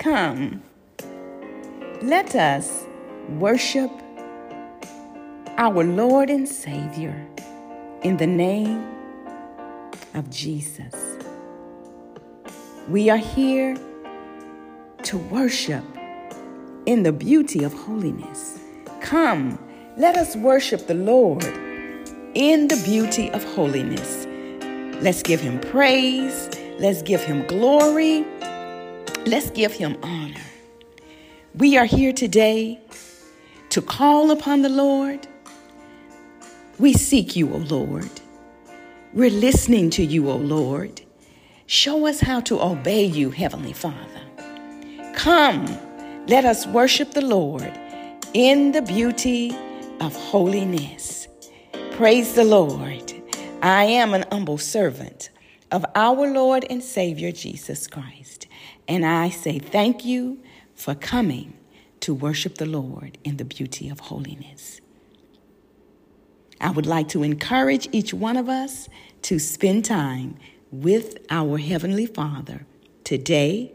Come, let us worship our Lord and Savior in the name of Jesus. We are here to worship in the beauty of holiness. Come, let us worship the Lord in the beauty of holiness. Let's give him praise. Let's give him glory. Let's give him honor. We are here today to call upon the Lord. We seek you, O Lord. We're listening to you, O Lord. Show us how to obey you, Heavenly Father. Come, let us worship the Lord in the beauty of holiness. Praise the Lord. I am an humble servant of our Lord and Savior Jesus Christ. And I say thank you for coming to worship the Lord in the beauty of holiness. I would like to encourage each one of us to spend time with our Heavenly Father today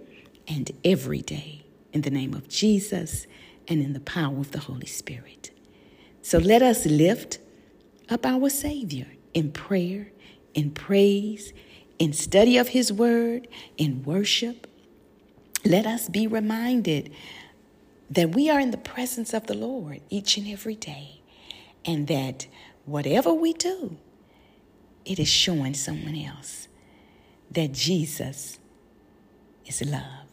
and every day in the name of Jesus and in the power of the Holy Spirit. So let us lift up our Savior in prayer, in praise, in study of His Word, in worship. Let us be reminded that we are in the presence of the Lord each and every day, and that whatever we do, it is showing someone else that Jesus is love.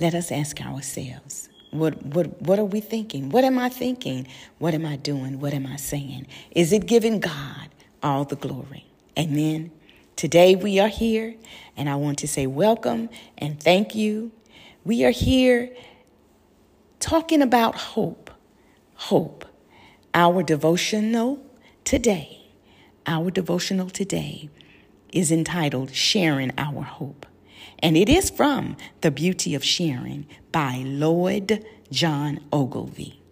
Let us ask ourselves what, what, what are we thinking? What am I thinking? What am I doing? What am I saying? Is it giving God all the glory? Amen. Today we are here, and I want to say welcome and thank you. We are here talking about hope. Hope. Our devotional today, our devotional today is entitled Sharing Our Hope. And it is from The Beauty of Sharing by Lloyd John Ogilvie.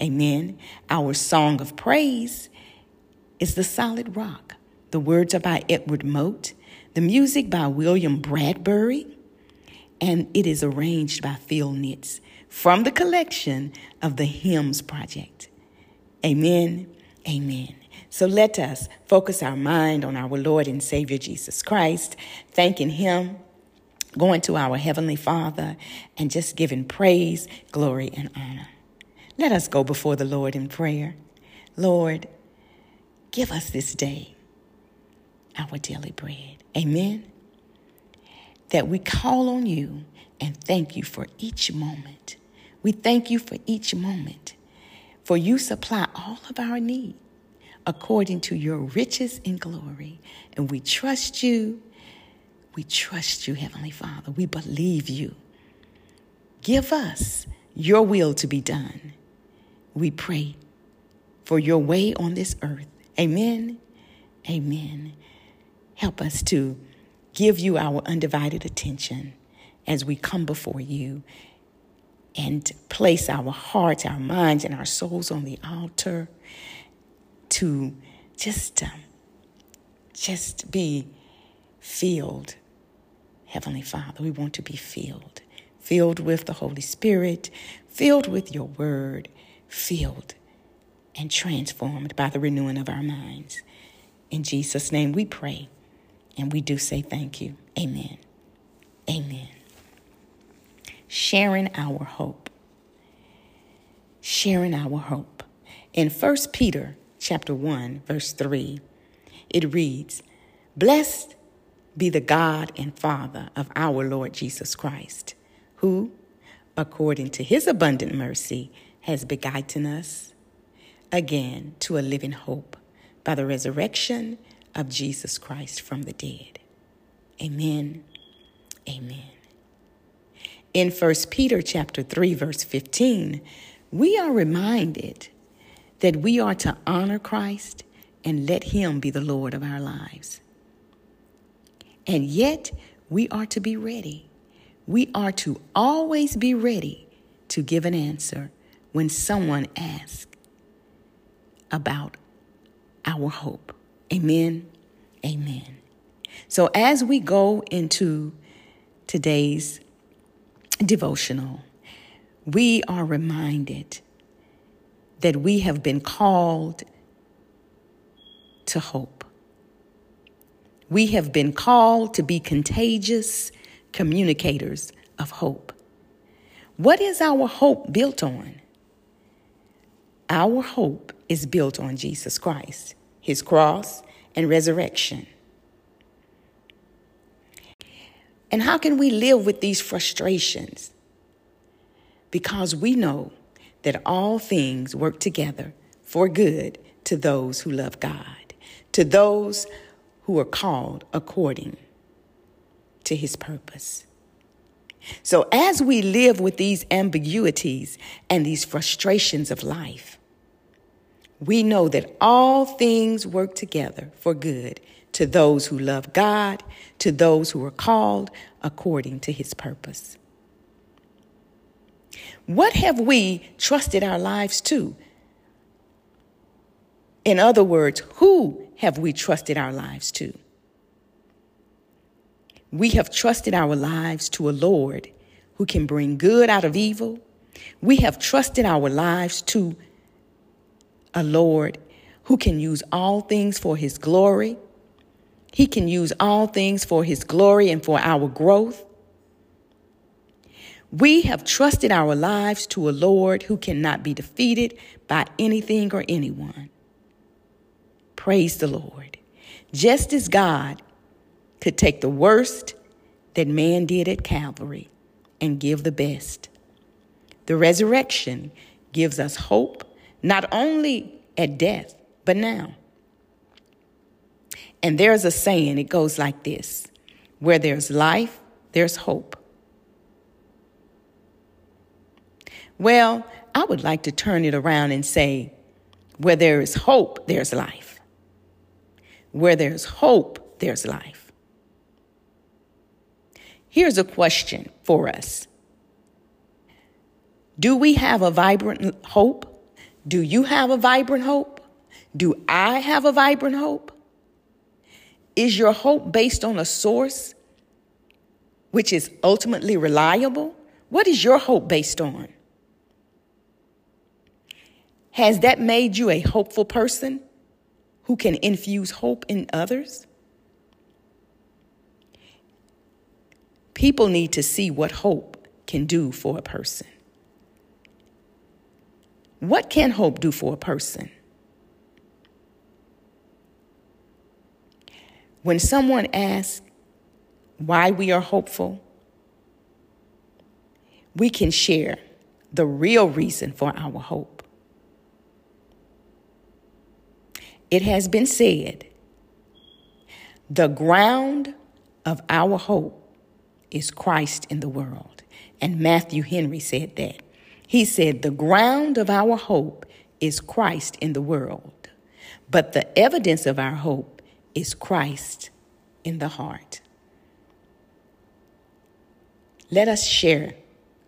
Amen. Our song of praise is The Solid Rock. The words are by Edward Mote, the music by William Bradbury, and it is arranged by Phil Nitz from the collection of the Hymns Project. Amen. Amen. So let us focus our mind on our Lord and Savior Jesus Christ, thanking Him, going to our Heavenly Father, and just giving praise, glory, and honor. Let us go before the Lord in prayer. Lord, give us this day our daily bread. Amen. That we call on you and thank you for each moment. We thank you for each moment, for you supply all of our need according to your riches in glory. And we trust you. We trust you, Heavenly Father. We believe you. Give us your will to be done. We pray for your way on this earth. Amen. Amen. Help us to give you our undivided attention as we come before you and place our hearts, our minds, and our souls on the altar to just, um, just be filled. Heavenly Father, we want to be filled, filled with the Holy Spirit, filled with your word, filled and transformed by the renewing of our minds. In Jesus' name we pray, and we do say thank you. Amen. Amen. Sharing our hope. Sharing our hope. In 1 Peter chapter 1, verse 3, it reads, Blessed be the God and Father of our Lord Jesus Christ, who, according to his abundant mercy, has begotten us again to a living hope by the resurrection of Jesus Christ from the dead. Amen. Amen. In 1 Peter chapter 3 verse 15, we are reminded that we are to honor Christ and let Him be the Lord of our lives. And yet, we are to be ready. We are to always be ready to give an answer when someone asks about our hope. Amen. Amen. So, as we go into today's devotional, we are reminded that we have been called to hope. We have been called to be contagious communicators of hope. What is our hope built on? Our hope is built on Jesus Christ, his cross, and resurrection. And how can we live with these frustrations? Because we know that all things work together for good to those who love God, to those who are called according to his purpose. So, as we live with these ambiguities and these frustrations of life, we know that all things work together for good to those who love God, to those who are called according to his purpose. What have we trusted our lives to? In other words, who have we trusted our lives to? We have trusted our lives to a Lord who can bring good out of evil. We have trusted our lives to a Lord who can use all things for his glory. He can use all things for his glory and for our growth. We have trusted our lives to a Lord who cannot be defeated by anything or anyone. Praise the Lord. Just as God could take the worst that man did at Calvary and give the best. The resurrection gives us hope, not only at death, but now. And there's a saying, it goes like this where there's life, there's hope. Well, I would like to turn it around and say, where there is hope, there's life. Where there's hope, there's life. Here's a question for us Do we have a vibrant hope? Do you have a vibrant hope? Do I have a vibrant hope? Is your hope based on a source which is ultimately reliable? What is your hope based on? Has that made you a hopeful person who can infuse hope in others? People need to see what hope can do for a person. What can hope do for a person? When someone asks why we are hopeful, we can share the real reason for our hope. It has been said the ground of our hope is Christ in the world. And Matthew Henry said that. He said, The ground of our hope is Christ in the world, but the evidence of our hope is Christ in the heart. Let us share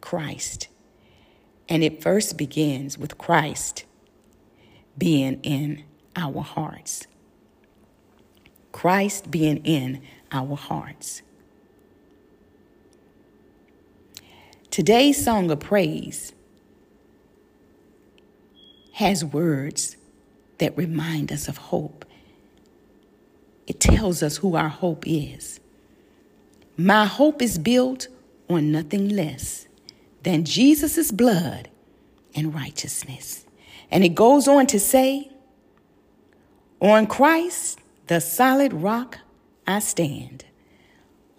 Christ. And it first begins with Christ being in our hearts. Christ being in our hearts. Today's song of praise has words that remind us of hope. It tells us who our hope is. My hope is built on nothing less than Jesus' blood and righteousness. And it goes on to say, On Christ, the solid rock, I stand.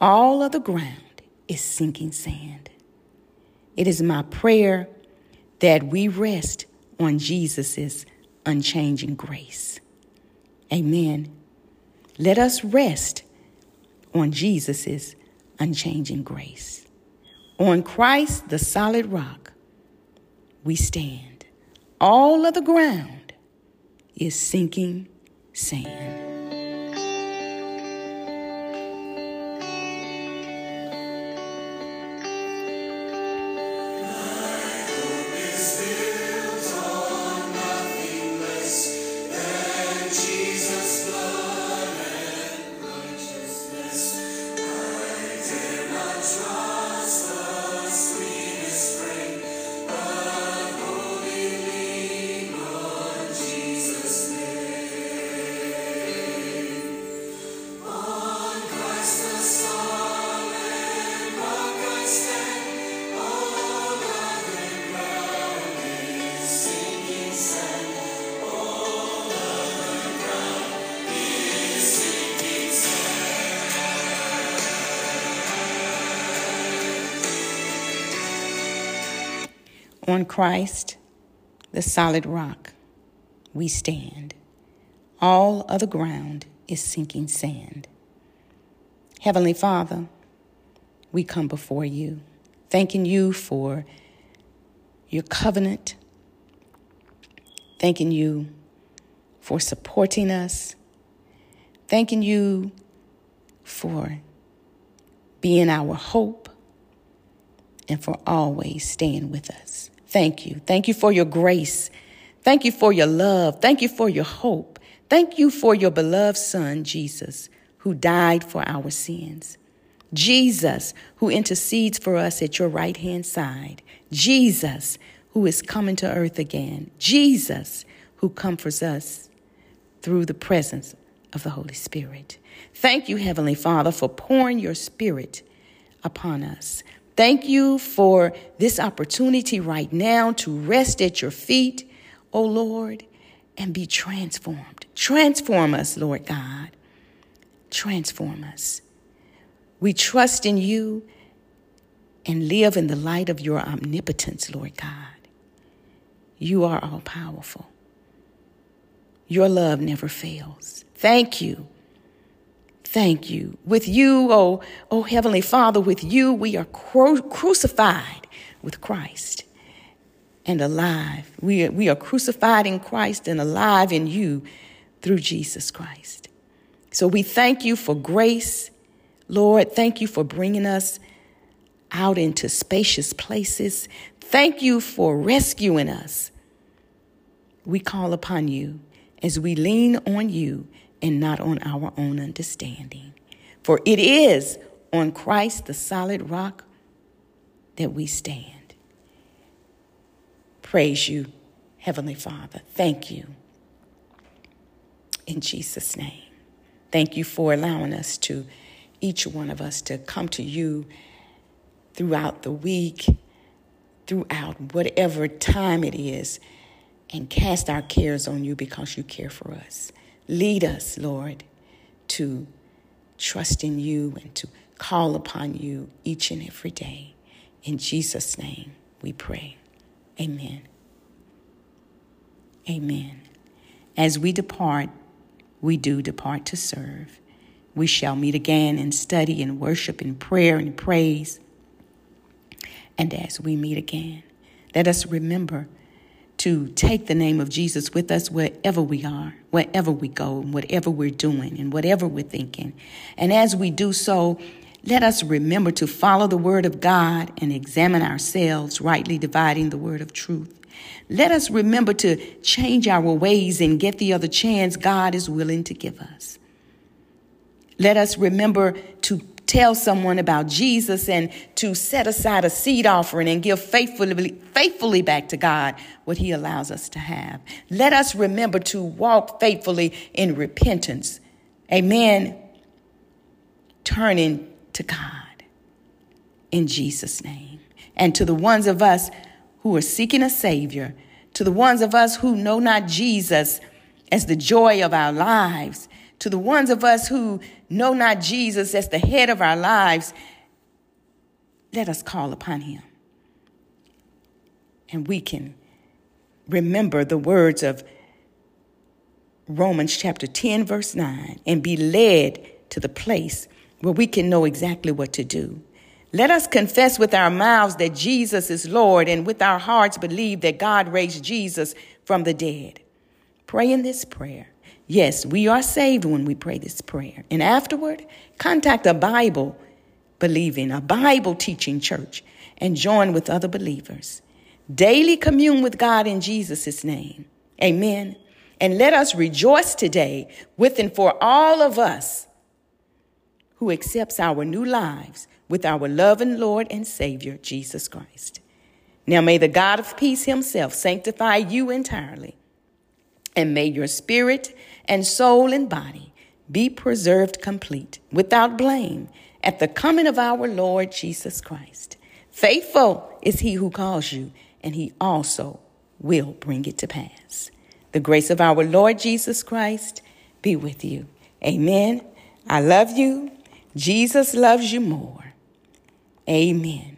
All of the ground is sinking sand. It is my prayer that we rest on Jesus' unchanging grace. Amen. Let us rest on Jesus' unchanging grace. On Christ, the solid rock, we stand. All of the ground is sinking sand. On Christ, the solid rock, we stand. All other ground is sinking sand. Heavenly Father, we come before you, thanking you for your covenant, thanking you for supporting us, thanking you for being our hope, and for always staying with us. Thank you. Thank you for your grace. Thank you for your love. Thank you for your hope. Thank you for your beloved Son, Jesus, who died for our sins. Jesus, who intercedes for us at your right hand side. Jesus, who is coming to earth again. Jesus, who comforts us through the presence of the Holy Spirit. Thank you, Heavenly Father, for pouring your Spirit upon us. Thank you for this opportunity right now to rest at your feet, O oh Lord, and be transformed. Transform us, Lord God. Transform us. We trust in you and live in the light of your omnipotence, Lord God. You are all powerful. Your love never fails. Thank you. Thank you. With you, oh, oh Heavenly Father, with you we are cru- crucified with Christ and alive. We are, we are crucified in Christ and alive in you through Jesus Christ. So we thank you for grace Lord, thank you for bringing us out into spacious places. Thank you for rescuing us. We call upon you as we lean on you and not on our own understanding. For it is on Christ, the solid rock, that we stand. Praise you, Heavenly Father. Thank you. In Jesus' name. Thank you for allowing us to each one of us to come to you throughout the week, throughout whatever time it is, and cast our cares on you because you care for us. Lead us, Lord, to trust in you and to call upon you each and every day. In Jesus' name we pray. Amen. Amen. As we depart, we do depart to serve. We shall meet again and study and worship and prayer and praise. And as we meet again, let us remember to take the name of Jesus with us wherever we are, wherever we go, and whatever we're doing, and whatever we're thinking. And as we do so, let us remember to follow the word of God and examine ourselves, rightly dividing the word of truth. Let us remember to change our ways and get the other chance God is willing to give us. Let us remember to tell someone about Jesus and to set aside a seed offering and give faithfully, faithfully back to God what he allows us to have. Let us remember to walk faithfully in repentance. Amen. Turning to God in Jesus' name. And to the ones of us who are seeking a Savior, to the ones of us who know not Jesus as the joy of our lives, to the ones of us who know not Jesus as the head of our lives, let us call upon him. And we can remember the words of Romans chapter 10, verse 9, and be led to the place where we can know exactly what to do. Let us confess with our mouths that Jesus is Lord and with our hearts believe that God raised Jesus from the dead. Pray in this prayer. Yes, we are saved when we pray this prayer. And afterward, contact a Bible believing, a Bible teaching church and join with other believers. Daily commune with God in Jesus' name. Amen. And let us rejoice today with and for all of us who accepts our new lives with our loving Lord and Savior, Jesus Christ. Now may the God of peace himself sanctify you entirely and may your spirit and soul and body be preserved complete, without blame, at the coming of our Lord Jesus Christ. Faithful is he who calls you, and he also will bring it to pass. The grace of our Lord Jesus Christ be with you. Amen. I love you. Jesus loves you more. Amen.